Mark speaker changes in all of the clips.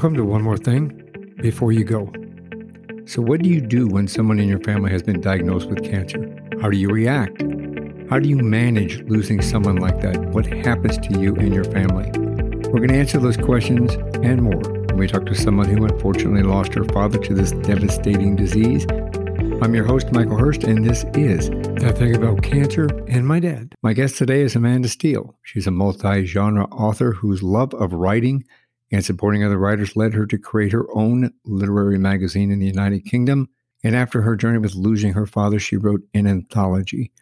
Speaker 1: Welcome to One More Thing Before You Go. So, what do you do when someone in your family has been diagnosed with cancer? How do you react? How do you manage losing someone like that? What happens to you and your family? We're going to answer those questions and more when we talk to someone who unfortunately lost her father to this devastating disease. I'm your host, Michael Hurst, and this is That Thing About Cancer and My Dad. My guest today is Amanda Steele. She's a multi genre author whose love of writing and supporting other writers led her to create her own literary magazine in the United Kingdom. And after her journey with losing her father, she wrote an anthology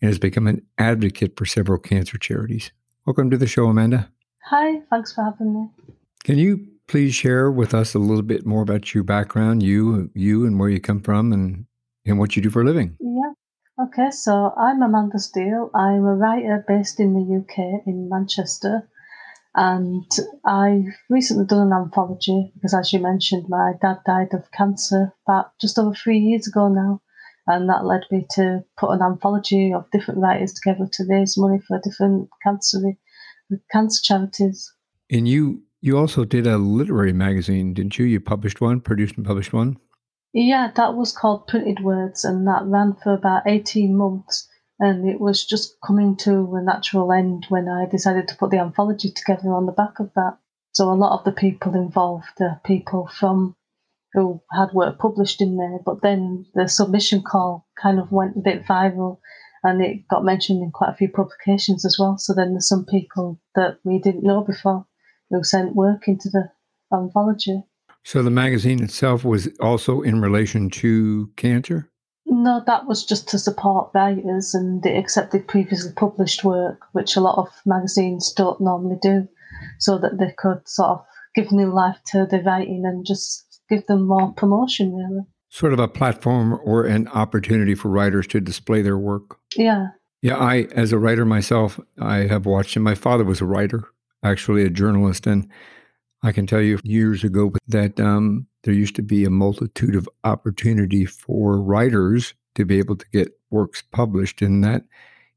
Speaker 1: and has become an advocate for several cancer charities. Welcome to the show, Amanda.
Speaker 2: Hi, thanks for having me.
Speaker 1: Can you please share with us a little bit more about your background, you, you, and where you come from, and and what you do for a living?
Speaker 2: Yeah. Okay, so I'm Amanda Steele. I'm a writer based in the UK in Manchester. And I recently done an anthology because, as you mentioned, my dad died of cancer about just over three years ago now. And that led me to put an anthology of different writers together to raise money for different cancer cancer charities.
Speaker 1: And you you also did a literary magazine, didn't you? You published one, produced and published one.
Speaker 2: Yeah, that was called Printed Words, and that ran for about eighteen months and it was just coming to a natural end when I decided to put the anthology together on the back of that. So a lot of the people involved are people from who had work published in there, but then the submission call kind of went a bit viral and it got mentioned in quite a few publications as well. So then there's some people that we didn't know before who sent work into the anthology.
Speaker 1: So the magazine itself was also in relation to cancer?
Speaker 2: No, that was just to support writers and it accepted previously published work, which a lot of magazines don't normally do, so that they could sort of give new life to the writing and just give them more promotion, really.
Speaker 1: Sort of a platform or an opportunity for writers to display their work.
Speaker 2: Yeah.
Speaker 1: Yeah, I, as a writer myself, I have watched him. My father was a writer, actually a journalist, and I can tell you years ago that um, there used to be a multitude of opportunity for writers to be able to get works published, and that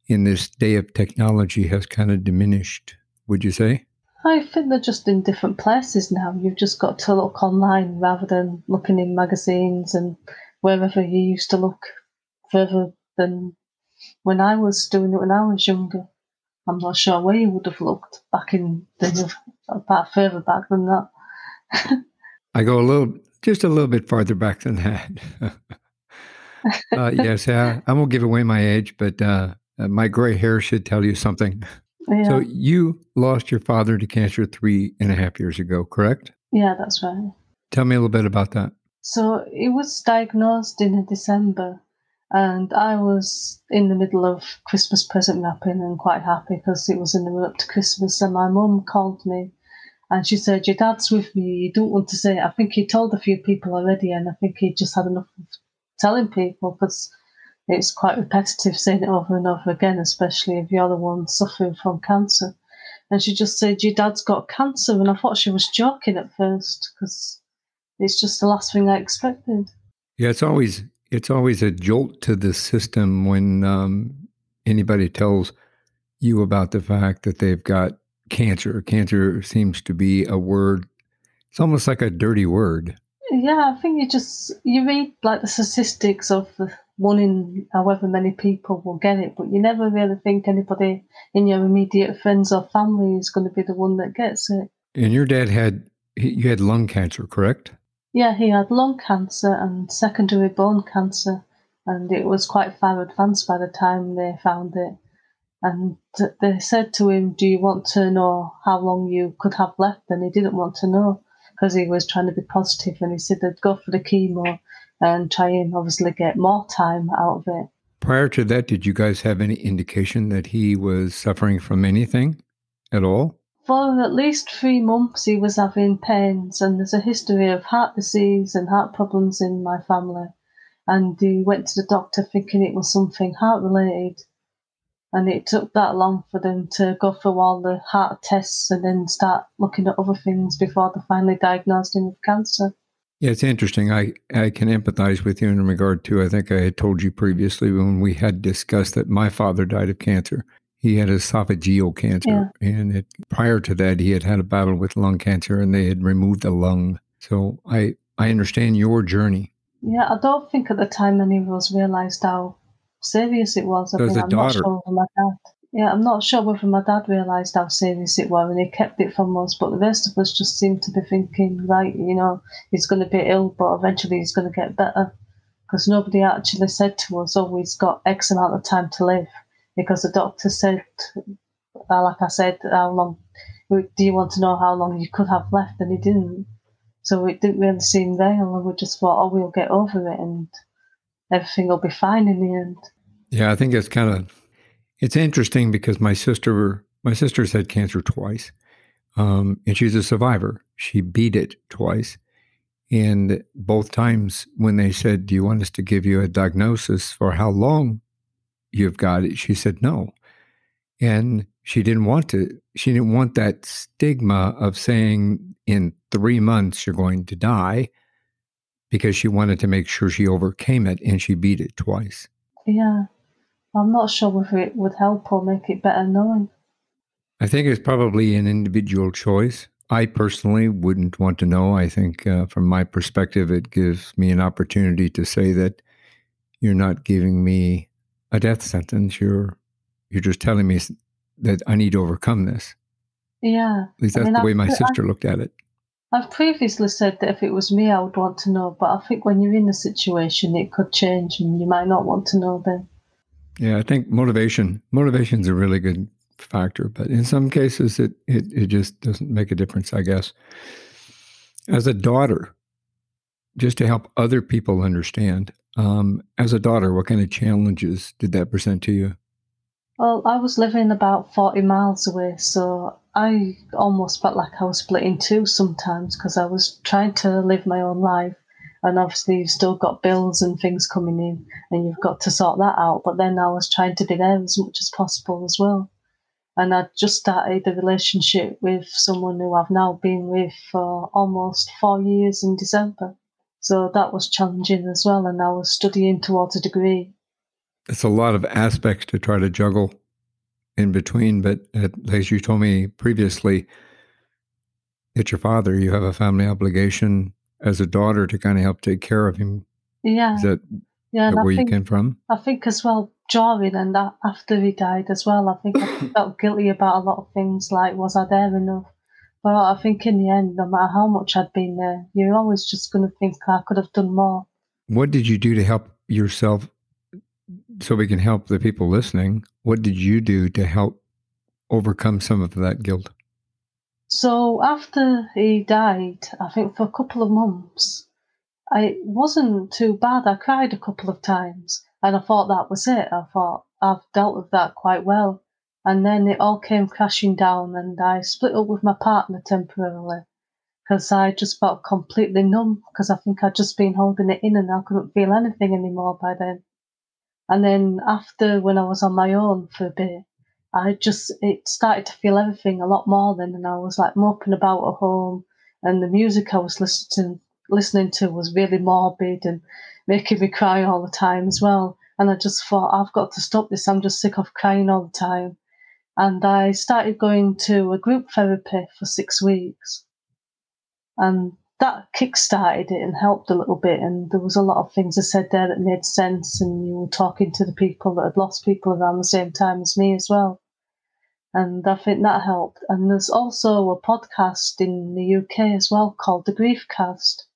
Speaker 1: in this day of technology has kind of diminished. Would you say?
Speaker 2: I think they're just in different places now. You've just got to look online rather than looking in magazines and wherever you used to look further than when I was doing it when I was younger. I'm not sure where you would have looked back in the about further back than that.
Speaker 1: I go a little, just a little bit farther back than that. uh, yes, I, I, won't give away my age, but uh, uh, my gray hair should tell you something. Yeah. So you lost your father to cancer three and a half years ago, correct?
Speaker 2: Yeah, that's right.
Speaker 1: Tell me a little bit about that.
Speaker 2: So he was diagnosed in December, and I was in the middle of Christmas present wrapping and quite happy because it was in the run up to Christmas. And my mum called me and she said, Your dad's with me. You don't want to say it. I think he told a few people already, and I think he just had enough of telling people because it's quite repetitive saying it over and over again, especially if you're the one suffering from cancer. And she just said, Your dad's got cancer. And I thought she was joking at first because it's just the last thing I expected.
Speaker 1: Yeah, it's always it's always a jolt to the system when um, anybody tells you about the fact that they've got cancer. Cancer seems to be a word. It's almost like a dirty word.
Speaker 2: Yeah, I think you just you read like the statistics of the one in however many people will get it, but you never really think anybody in your immediate friends or family is going to be the one that gets it.
Speaker 1: And your dad had you had lung cancer, correct?
Speaker 2: Yeah, he had lung cancer and secondary bone cancer, and it was quite far advanced by the time they found it. And they said to him, Do you want to know how long you could have left? And he didn't want to know because he was trying to be positive and he said they'd go for the chemo and try and obviously get more time out of it.
Speaker 1: Prior to that, did you guys have any indication that he was suffering from anything at all?
Speaker 2: For at least three months, he was having pains, and there's a history of heart disease and heart problems in my family. And he went to the doctor thinking it was something heart related and it took that long for them to go through all the heart tests and then start looking at other things before they finally diagnosed him with cancer.
Speaker 1: Yeah, it's interesting. I, I can empathize with you in regard to, I think I had told you previously when we had discussed that my father died of cancer. he had esophageal cancer,
Speaker 2: Yeah.
Speaker 1: and it, prior to that, he had had a battle with lung cancer, and they had removed the lung. So I I understand your journey.
Speaker 2: Yeah, I don't think at the time any of us realised how serious it was. I mean,
Speaker 1: a
Speaker 2: I'm not
Speaker 1: daughter-
Speaker 2: sure whether my dad. Yeah, I'm not sure whether my dad realised how serious it was and he kept it from us, but the rest of us just seemed to be thinking, right, you know, he's going to be ill, but eventually he's going to get better. Because nobody actually said to us, oh, he's got X amount of time to live. Because the doctor said, uh, like I said, how long, do you want to know how long you could have left? And he didn't. So it didn't really seem real, and we just thought, oh, we'll get over it and everything will be fine in the end.
Speaker 1: Yeah, I think it's kind of it's interesting because my sister my sister's had cancer twice, um, and she's a survivor. She beat it twice, and both times when they said, "Do you want us to give you a diagnosis for how long you've got it?" She said no, and she didn't want to. She didn't want that stigma of saying in three months you're going to die, because she wanted to make sure she overcame it, and she beat it twice.
Speaker 2: Yeah. I'm not sure whether it would help or make it better knowing.
Speaker 1: I think it's probably an individual choice. I personally wouldn't want to know. I think, uh, from my perspective, it gives me an opportunity to say that you're not giving me a death sentence. You're you're just telling me that I need to overcome this.
Speaker 2: Yeah.
Speaker 1: At least
Speaker 2: I
Speaker 1: that's
Speaker 2: mean,
Speaker 1: the
Speaker 2: I-
Speaker 1: way my
Speaker 2: I-
Speaker 1: sister looked at it.
Speaker 2: I've previously said that if it was me, I would want to know, but I think when you're in the situation, it could change and you might not want to know then.
Speaker 1: Yeah, I think motivation motivation is a really good factor, but in some cases, it it it just doesn't make a difference. I guess. As a daughter, just to help other people understand, um, as a daughter, what kind of challenges did that present to you?
Speaker 2: Well, I was living about 40 miles away, so I almost felt like I was split in two sometimes because I was trying to live my own life. And obviously, you've still got bills and things coming in, and you've got to sort that out. But then I was trying to be there as much as possible as well. And I just started a relationship with someone who I've now been with for almost four years in December. So that was challenging as well. And I was studying towards a degree
Speaker 1: It's a lot of aspects to try to juggle in between, but uh, as you told me previously, it's your father. You have a family obligation as a daughter to kind of help take care of him.
Speaker 2: Yeah.
Speaker 1: Is that
Speaker 2: yeah.
Speaker 1: Where
Speaker 2: I
Speaker 1: you came from?
Speaker 2: I think as well during and a- after he died as well. I think I felt guilty about a lot of things like was I there enough? But I think in the end, no matter how much I'd been there, you're always just going to think I could have done more.
Speaker 1: What did you do to help yourself so we can help the people listening? What did you do to help overcome some of that guilt?
Speaker 2: So after he died, I think for a couple of months, I wasn't too bad. I cried a couple of times, and I thought that was it. I thought I've dealt with that quite well. And then it all came crashing down, and I split up with my partner temporarily because I just felt completely numb because I think I'd just been holding it in and I couldn't feel anything anymore by then. And then after, when I was on my own for a bit, I just it started to feel everything a lot more then, and I was like moping about at home, and the music I was listening listening to was really morbid and making me cry all the time as well. And I just thought I've got to stop this. I'm just sick of crying all the time, and I started going to a group therapy for six weeks, and that kick-started it and helped a little bit. And there was a lot of things I said there that made sense, and you were talking to the people that had lost people around the same time as me as well and I think that helped. And there's also a podcast in the UK as well called the Grief Cast,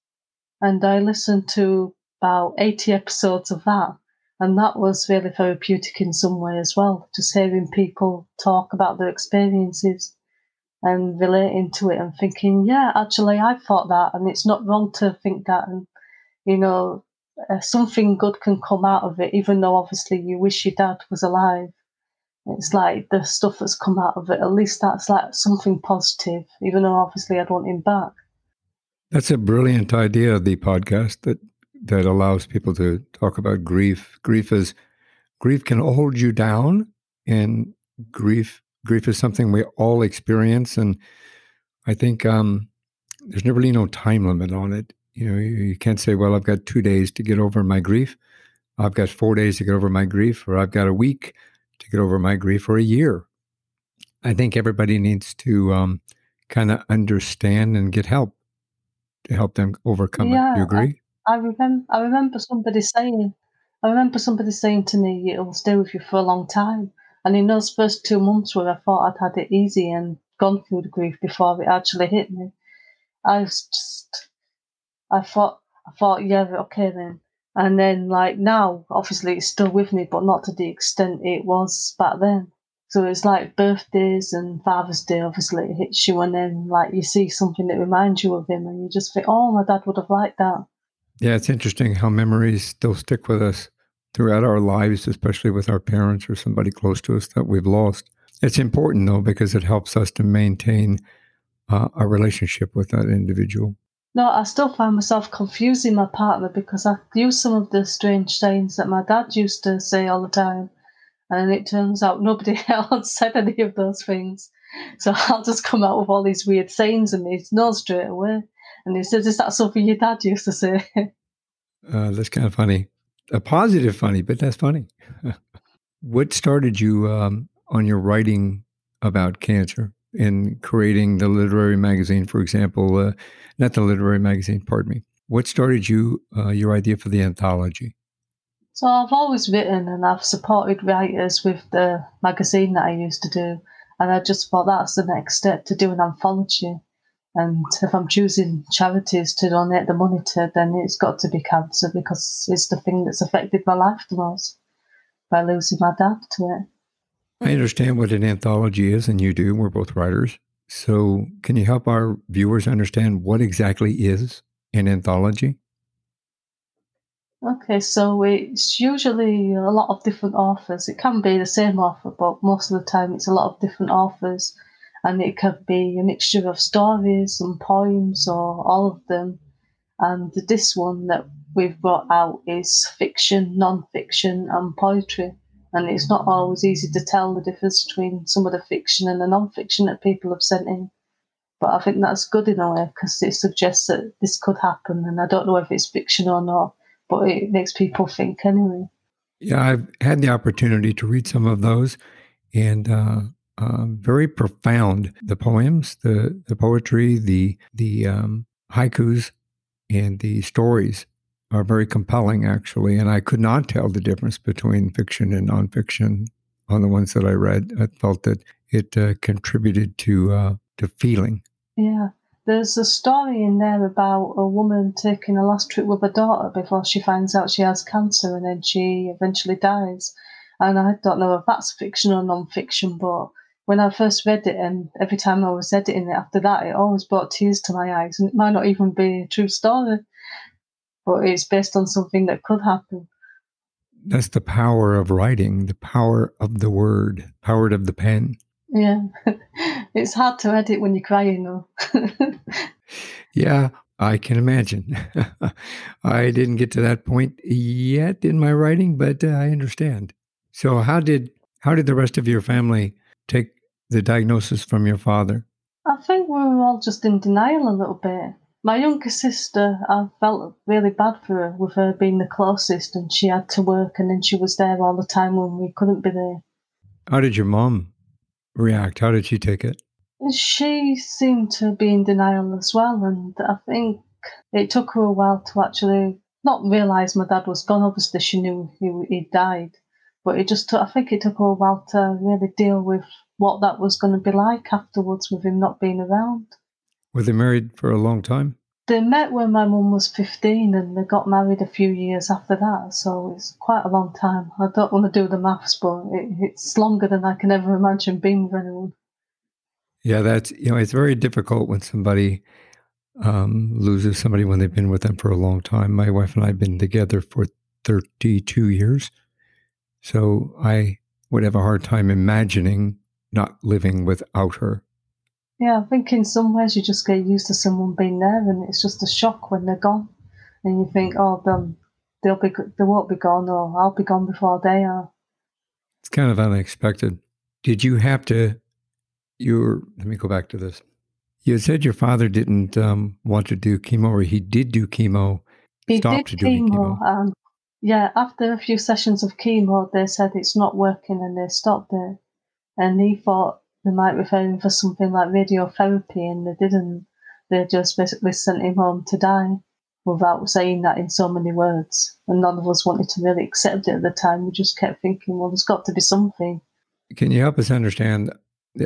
Speaker 2: and I listened to about 80 episodes of that, and that was really therapeutic in some way as well. Just hearing people talk about their experiences and relating to it and thinking, yeah, actually, I thought that, and it's not wrong to think that, and you know, uh, something good can come out of it, even though obviously you wish your dad was alive it's like the stuff that's come out of it. At least that's like something positive, even though obviously I'd want him back.
Speaker 1: That's a brilliant idea, of the podcast that that allows people to talk about grief. Grief is grief can hold you down and grief grief is something we all experience and I think um, there's never really no time limit on it. You know, you, you can't say, well, I've got two days to get over my grief. I've got four days to get over my grief, or I've got a week. To get over my grief for a year. I think everybody needs to um, kind of understand and get help to help them overcome yeah, it. Do you agree?
Speaker 2: I, I remember. I remember somebody saying. I remember somebody saying to me, "It'll stay with you for a long time." And in those first two months where I thought I'd had it easy and gone through the grief before it actually hit me, I was just, I thought, I thought, yeah, okay then. And then, like now, obviously it's still with me, but not to the extent it was back then. So it's like birthdays and Father's Day, obviously, it hits you, and then like you see something that reminds you of him, and you just think, oh, my dad would have liked that.
Speaker 1: Yeah, it's interesting how memories still stick with us throughout our lives, especially with our parents or somebody close to us that we've lost. It's important though because it helps us to maintain uh, a relationship with that individual.
Speaker 2: No, I still find myself confusing my partner because I use some of the strange sayings that my dad used to say all the time, and it turns out nobody else said any of those things. So I'll just come out with all these weird sayings, and he knows straight away. And he says, "Is that something your dad used to say?"
Speaker 1: Uh, that's kind of funny a positive funny, but that's funny. what started you um, on your writing about cancer and creating the literary magazine, for example? Uh, not the literary magazine, pardon me. What started you uh, your idea for the anthology?
Speaker 2: So I've always written and I've supported writers with the magazine that I used to do, and I just thought that's the next step to do an anthology. And if I'm choosing charities to donate the money to, then it's got to be cancer because it's the thing that's affected my life the most by losing my dad to it.
Speaker 1: I understand what an anthology is, and you do. We're both writers. So, can you help our viewers understand what exactly is an anthology?
Speaker 2: Okay, so it's usually a lot of different authors. It can be the same author, but most of the time it's a lot of different authors and it could be a mixture of stories and poems or all of them. And this one that we've brought out is fiction, non-fiction, and poetry. And it's not always easy to tell the difference between some of the fiction and the non-fiction that people have sent in. But I think that's good in a way because it suggests that this could happen. And I don't know if it's fiction or not, but it makes people think anyway.
Speaker 1: Yeah, I've had the opportunity to read some of those, and uh, uh, very profound. The poems, the the poetry, the the um, haikus, and the stories are very compelling, actually. And I could not tell the difference between fiction and nonfiction on the ones that I read. I felt that it uh, contributed to uh, to feeling.
Speaker 2: Yeah. There's a story in there about a woman taking a last trip with her daughter before she finds out she has cancer and then she eventually dies. And I don't know if that's fiction or non-fiction, but when I first read it, and every time I was editing it after that, it always brought tears to my eyes. And it might not even be a true story, but it's based on something that could happen.
Speaker 1: That's the power of writing, the power of the word, power of the pen.
Speaker 2: Yeah, it's hard to edit when you're crying, though.
Speaker 1: yeah, I can imagine. I didn't get to that point yet in my writing, but uh, I understand. So, how did how did the rest of your family take the diagnosis from your father?
Speaker 2: I think we were all just in denial a little bit. My younger sister, I felt really bad for her with her being the closest and she had to work and then she was there all the time when we couldn't be there.
Speaker 1: How did your mom react? How did she take it?
Speaker 2: She seemed to be in denial as well, and I think it took her a while to actually not realise my dad was gone. Obviously, she knew he, he died, but it just took, I think it took her a while to really deal with what that was going to be like afterwards with him not being around.
Speaker 1: Were they married for a long time?
Speaker 2: They met when my mum was 15 and they got married a few years after that, so it's quite a long time. I don't want to do the maths, but it, it's longer than I can ever imagine being with anyone.
Speaker 1: Yeah, that's, you know, it's very difficult when somebody um, loses somebody when they've been with them for a long time. My wife and I have been together for 32 years. So I would have a hard time imagining not living without her.
Speaker 2: Yeah, I think in some ways you just get used to someone being there, and it's just a shock when they're gone, and you think, oh, they'll they'll be they won't be gone, or I'll be gone before they are.
Speaker 1: It's kind of unexpected. Did you have to? You were, let me go back to this. You said your father didn't um, want to do chemo, or he did do chemo.
Speaker 2: He did chemo. chemo. Um, Yeah, after a few sessions of chemo, they said it's not working and they stopped it. And he thought they might refer him for something like radiotherapy, and they didn't. They just basically sent him home to die without saying that in so many words. And none of us wanted to really accept it at the time. We just kept thinking, well, there's got to be something.
Speaker 1: Can you help us understand?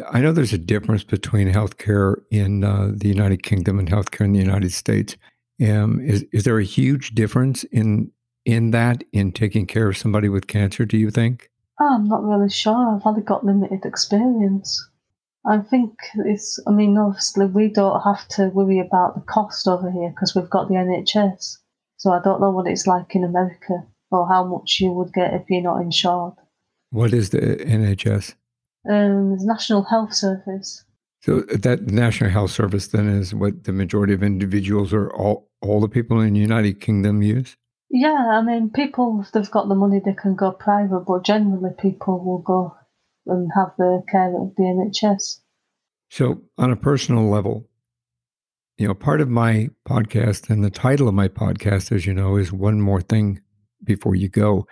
Speaker 1: I know there's a difference between healthcare in uh, the United Kingdom and healthcare in the United States. Um, is is there a huge difference in in that in taking care of somebody with cancer? Do you think?
Speaker 2: I'm not really sure. I've only got limited experience. I think it's, I mean, obviously, we don't have to worry about the cost over here because we've got the NHS. So I don't know what it's like in America or how much you would get if you're not insured.
Speaker 1: What is the NHS?
Speaker 2: Um, the National Health Service.
Speaker 1: So that National Health Service then is what the majority of individuals or all, all the people in the United Kingdom use?
Speaker 2: Yeah, I mean, people, if they've got the money, they can go private, but generally people will go and have the care of the NHS.
Speaker 1: So, on a personal level, you know, part of my podcast and the title of my podcast, as you know, is One More Thing Before You Go.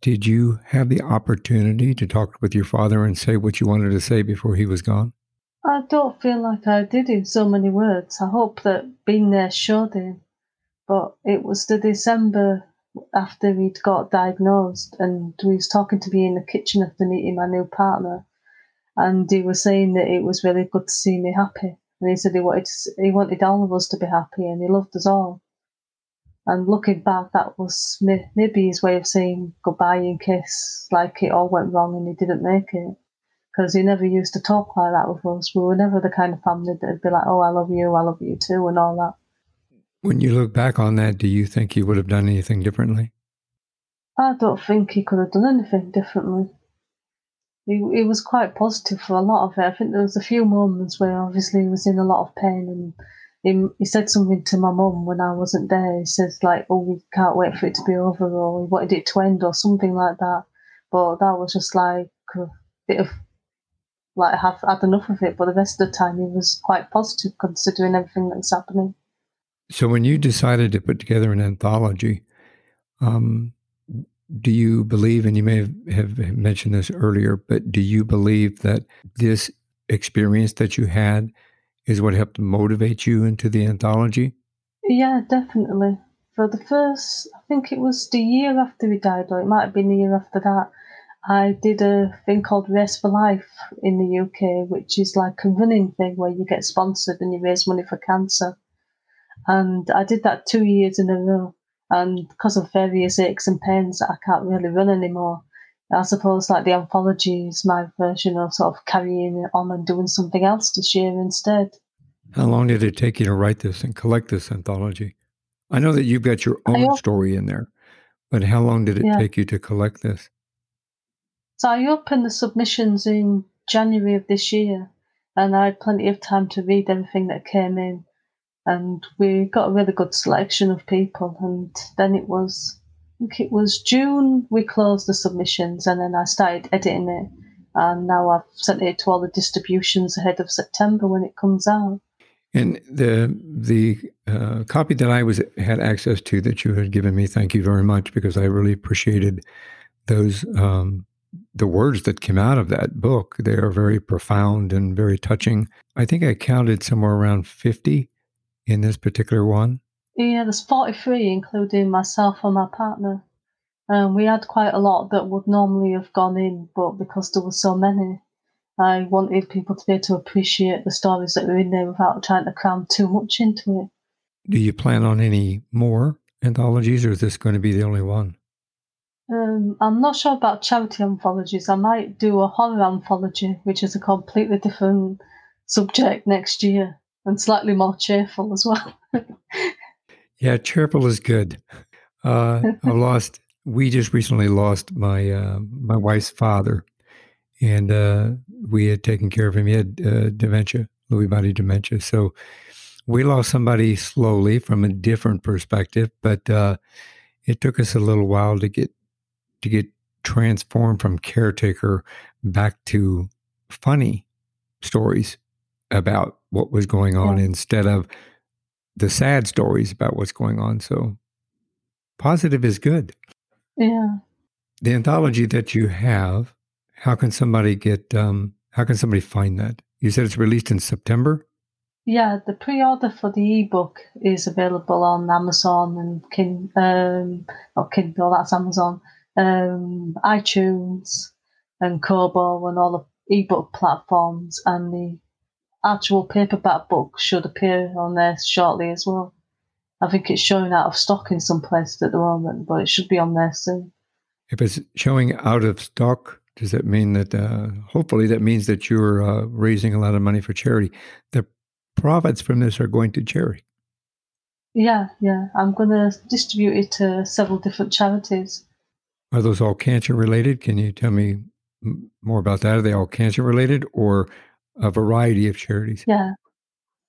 Speaker 1: Did you have the opportunity to talk with your father and say what you wanted to say before he was gone?
Speaker 2: I don't feel like I did in so many words. I hope that being there showed him. But it was the December after we'd got diagnosed, and he was talking to me in the kitchen after meeting my new partner, and he was saying that it was really good to see me happy, and he said he wanted he wanted all of us to be happy, and he loved us all. And looking back, that was maybe his way of saying goodbye in case like it all went wrong and he didn't make it. Because he never used to talk like that with us. We were never the kind of family that'd be like, "Oh, I love you, I love you too," and all that.
Speaker 1: When you look back on that, do you think he would have done anything differently?
Speaker 2: I don't think he could have done anything differently. He, he was quite positive for a lot of it. I think there was a few moments where obviously he was in a lot of pain and he, he said something to my mum when I wasn't there. He says like, "Oh, we can't wait for it to be over," or "He wanted it to end," or something like that. But that was just like a bit of like I've had enough of it. But the rest of the time, he was quite positive considering everything that's happening.
Speaker 1: So, when you decided to put together an anthology, um, do you believe, and you may have, mentioned this earlier, but do you believe that this experience that you had is what helped motivate you into the anthology?
Speaker 2: Yeah, definitely. For the first, I think it was the year after he died, or it might have been the year after that, I did a thing called Race for Life in the UK, which is like a running thing where you get sponsored and you raise money for cancer. And I did that two years in a row. And because of various aches and pains, I can't really run anymore. I suppose like the anthology is my version of sort of carrying it on and doing something else this year instead.
Speaker 1: How long did it take you to write this and collect this anthology? I know that you've got your own story in there, but how long did it yeah. take you to collect this?
Speaker 2: So I opened the submissions in January of this year, and I had plenty of time to read everything that came in and we got a really good selection of people. And then it was, I think it was June we closed the submissions, and then I started editing it, and now I've sent it to all the distributions ahead of September when it comes out.
Speaker 1: And the the uh, copy that I was had access to that you had given me, thank you very much because I really appreciated those um, the words that came out of that book. They are very profound and very touching. I think I counted somewhere around fifty in this particular one?
Speaker 2: Yeah, there's 43, including myself and my partner. Um, we had quite a lot that would normally have gone in, but because there were so many, I wanted people to be able to appreciate the stories that were in there without trying to cram too much into it.
Speaker 1: Do you plan on any more anthologies, or is this going to be the only one?
Speaker 2: Um, I'm not sure about charity anthologies. I might do a horror anthology, which is a completely different subject next year and slightly more cheerful as well.
Speaker 1: yeah, cheerful is good. Uh, I lost. We just recently lost my uh, my wife's father, and uh, we had taken care of him. He had uh, dementia, Lewy body dementia. So we lost somebody slowly from a different perspective, but uh, it took us a little while to get to get transformed from caretaker back to funny stories about what was going on yeah. instead of the sad stories about what's going on. So positive is good.
Speaker 2: Yeah.
Speaker 1: The anthology that you have, how can somebody get? Um, how can somebody find that? You said it's released in September.
Speaker 2: Yeah, the pre-order for the ebook is available on Amazon and Kin, um, not Kindle, that's Amazon, um, iTunes, and Kobo, and all the ebook platforms. And the actual paperback book should appear on there shortly as well. I think it's showing out of stock in some places at the moment, but it should be on there soon.
Speaker 1: If it's showing out of stock, does that mean that uh, hopefully that means that you're uh, raising a lot of money for charity? The profits from this are going to charity.
Speaker 2: Yeah, yeah. I'm going to distribute it to several different charities.
Speaker 1: Are those all cancer related? Can you tell me more about that? Are they all cancer related or a variety of charities?
Speaker 2: Yeah,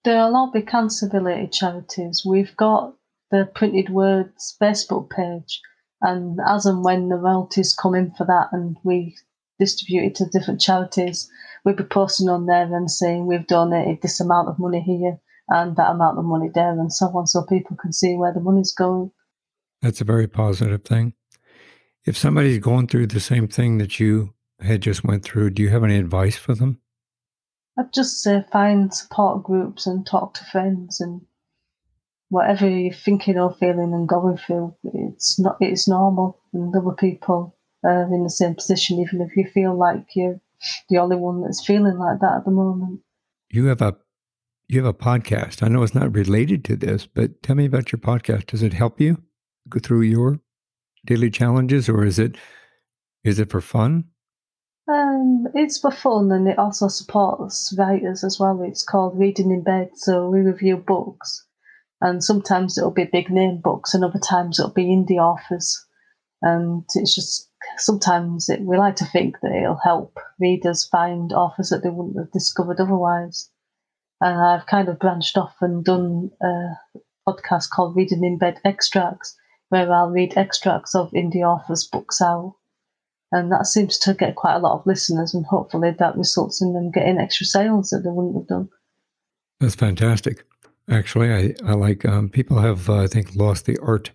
Speaker 2: there'll all be cancer related charities. We've got the printed words Facebook page, and as and when the royalties come in for that and we distribute it to different charities, we'll be posting on there and saying we've donated this amount of money here and that amount of money there and so on so people can see where the money's going.
Speaker 1: That's a very positive thing. If somebody's going through the same thing that you had just went through, do you have any advice for them?
Speaker 2: I'd just say find support groups and talk to friends and whatever you're thinking or feeling and going through, it's not it's normal and other people are in the same position, even if you feel like you're the only one that's feeling like that at the moment.
Speaker 1: You have a you have a podcast. I know it's not related to this, but tell me about your podcast. Does it help you go through your daily challenges or is it is it for fun?
Speaker 2: Um, it's for fun and it also supports writers as well. It's called Reading in Bed, so we review books. And sometimes it'll be big name books, and other times it'll be indie authors. And it's just sometimes it, we like to think that it'll help readers find authors that they wouldn't have discovered otherwise. And I've kind of branched off and done a podcast called Reading in Bed Extracts, where I'll read extracts of indie authors' books out and that seems to get quite a lot of listeners, and hopefully that results in them getting extra sales that they wouldn't have done.
Speaker 1: That's fantastic. Actually, I, I like um, people have, uh, I think, lost the art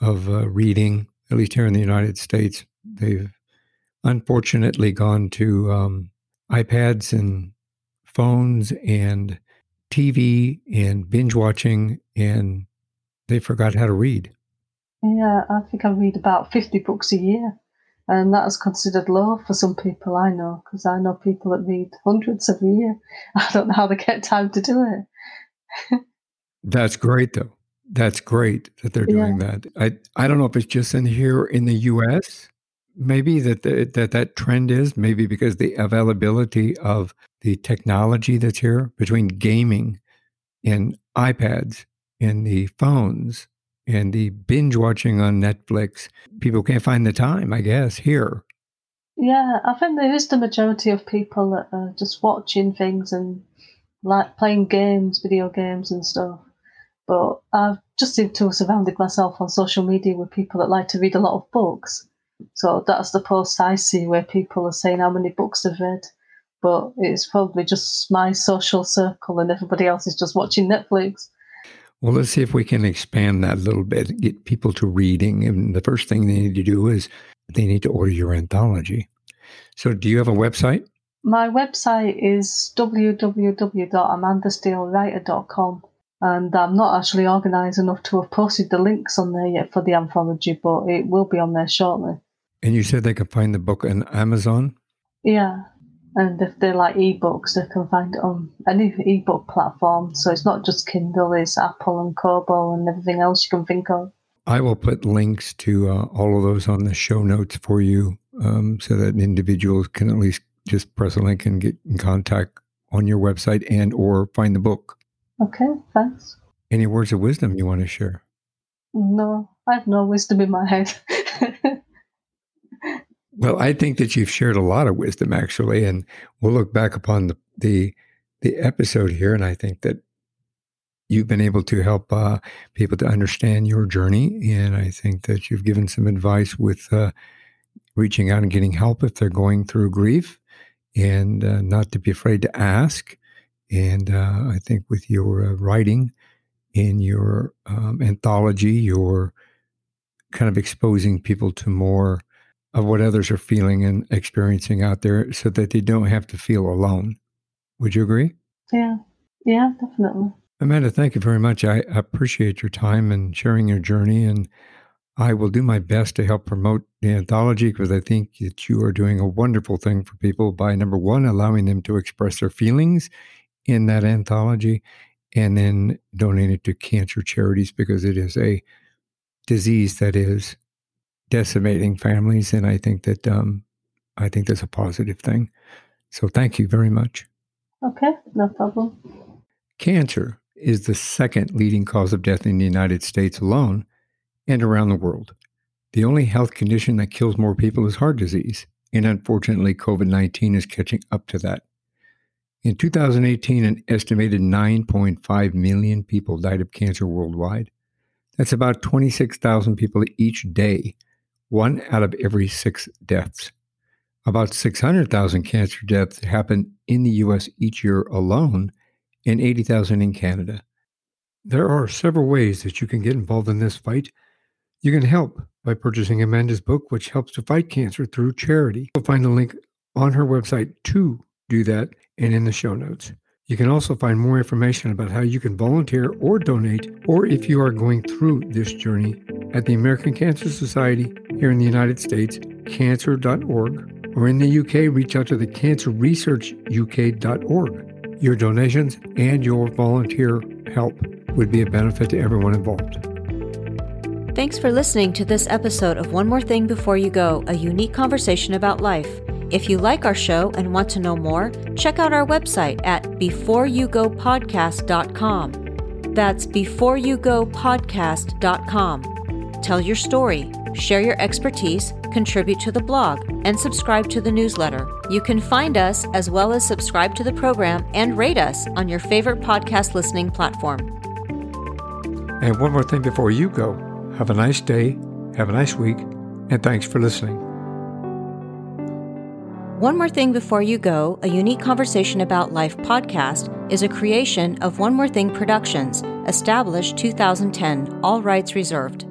Speaker 1: of uh, reading, at least here in the United States. They've unfortunately gone to um, iPads and phones and TV and binge watching, and they forgot how to read.
Speaker 2: Yeah, I think I read about 50 books a year. And that is considered low for some people I know, because I know people that read hundreds every year. I don't know how they get time to do it.
Speaker 1: That's great, though. That's great that they're doing yeah. that. I, I don't know if it's just in here in the U.S. Maybe that the, that that trend is maybe because the availability of the technology that's here between gaming and iPads and the phones and the binge watching on Netflix. People can't find the time, I guess, here.
Speaker 2: Yeah, I think there is the majority of people that are just watching things and like playing games, video games and stuff. But I've just seemed to have surrounded myself on social media with people that like to read a lot of books. So that's the post I see where people are saying how many books they've read. But it's probably just my social circle and everybody else is just watching Netflix.
Speaker 1: Well, let's see if we can expand that a little bit, get people to reading. And the first thing they need to do is they need to order your anthology. So, do you have a website?
Speaker 2: My website is www.amandasteelewriter.com. And I'm not actually organised enough to have posted the links on there yet for the anthology, but it will be on there shortly.
Speaker 1: And you said they can find the book on Amazon?
Speaker 2: Yeah, and if they like ebooks, they can find it on any ebook platform. So it's not just Kindle, it's Apple and Kobo and everything else you can think of.
Speaker 1: I will put links to uh, all of those on the show notes for you um, so that individuals can at least just press a link and get in contact on your website and or find the book.
Speaker 2: Okay, thanks.
Speaker 1: Any words of wisdom you want to share?
Speaker 2: No, I have no wisdom in my head.
Speaker 1: Well, I think that you've shared a lot of wisdom actually, and we'll look back upon the the, the episode here, and I think that you've been able to help uh, people to understand your journey, and I think that you've given some advice with uh, reaching out and getting help if they're going through grief, and uh, not to be afraid to ask. And uh, I think with your uh, writing in your um, anthology, your kind of exposing people to more of what others are feeling and experiencing out there so that they don't have to feel alone. Would you agree?
Speaker 2: Yeah. Yeah, definitely.
Speaker 1: Amanda, thank you very much. I appreciate your time and sharing your journey. And I will do my best to help promote the anthology because I think that you are doing a wonderful thing for people by number one, allowing them to express their feelings in that anthology, and then donate it to cancer charities because it is a disease that is decimating families. And I think that um, I think that's a positive thing. So thank you very much.
Speaker 2: Okay, no problem.
Speaker 1: Cancer is the second leading cause of death in the United States alone and around the world. The only health condition that kills more people is heart disease, and unfortunately, COVID 19 is catching up to that. In 2018, an estimated 9.5 million people died of cancer worldwide. That's about 26,000 people each day, one out of every six deaths. About 600,000 cancer deaths happen in the US each year alone, and 80,000 in Canada. There are several ways that you can get involved in this fight. You can help by purchasing Amanda's book, which helps to fight cancer through charity. You'll find a link on her website to do that and in the show notes. You can also find more information about how you can volunteer or donate, or if you are going through this journey at the American Cancer Society here in the United States, cancer.org, or in the UK, reach out to the cancerresearchuk.org. Your donations and your volunteer help would be a benefit to everyone involved.
Speaker 3: Thanks for listening to this episode of One More Thing Before You Go, a unique conversation about life. If you like our show and want to know more, check out our website at beforeyougopodcast.com. That's beforeyougopodcast.com. Tell your story, share your expertise, contribute to the blog, and subscribe to the newsletter. You can find us as well as subscribe to the program and rate us on your favorite podcast listening platform.
Speaker 1: And one more thing before you go have a nice day, have a nice week, and thanks for listening.
Speaker 3: One More Thing Before You Go, a unique conversation about life podcast, is a creation of One More Thing Productions, established 2010, all rights reserved.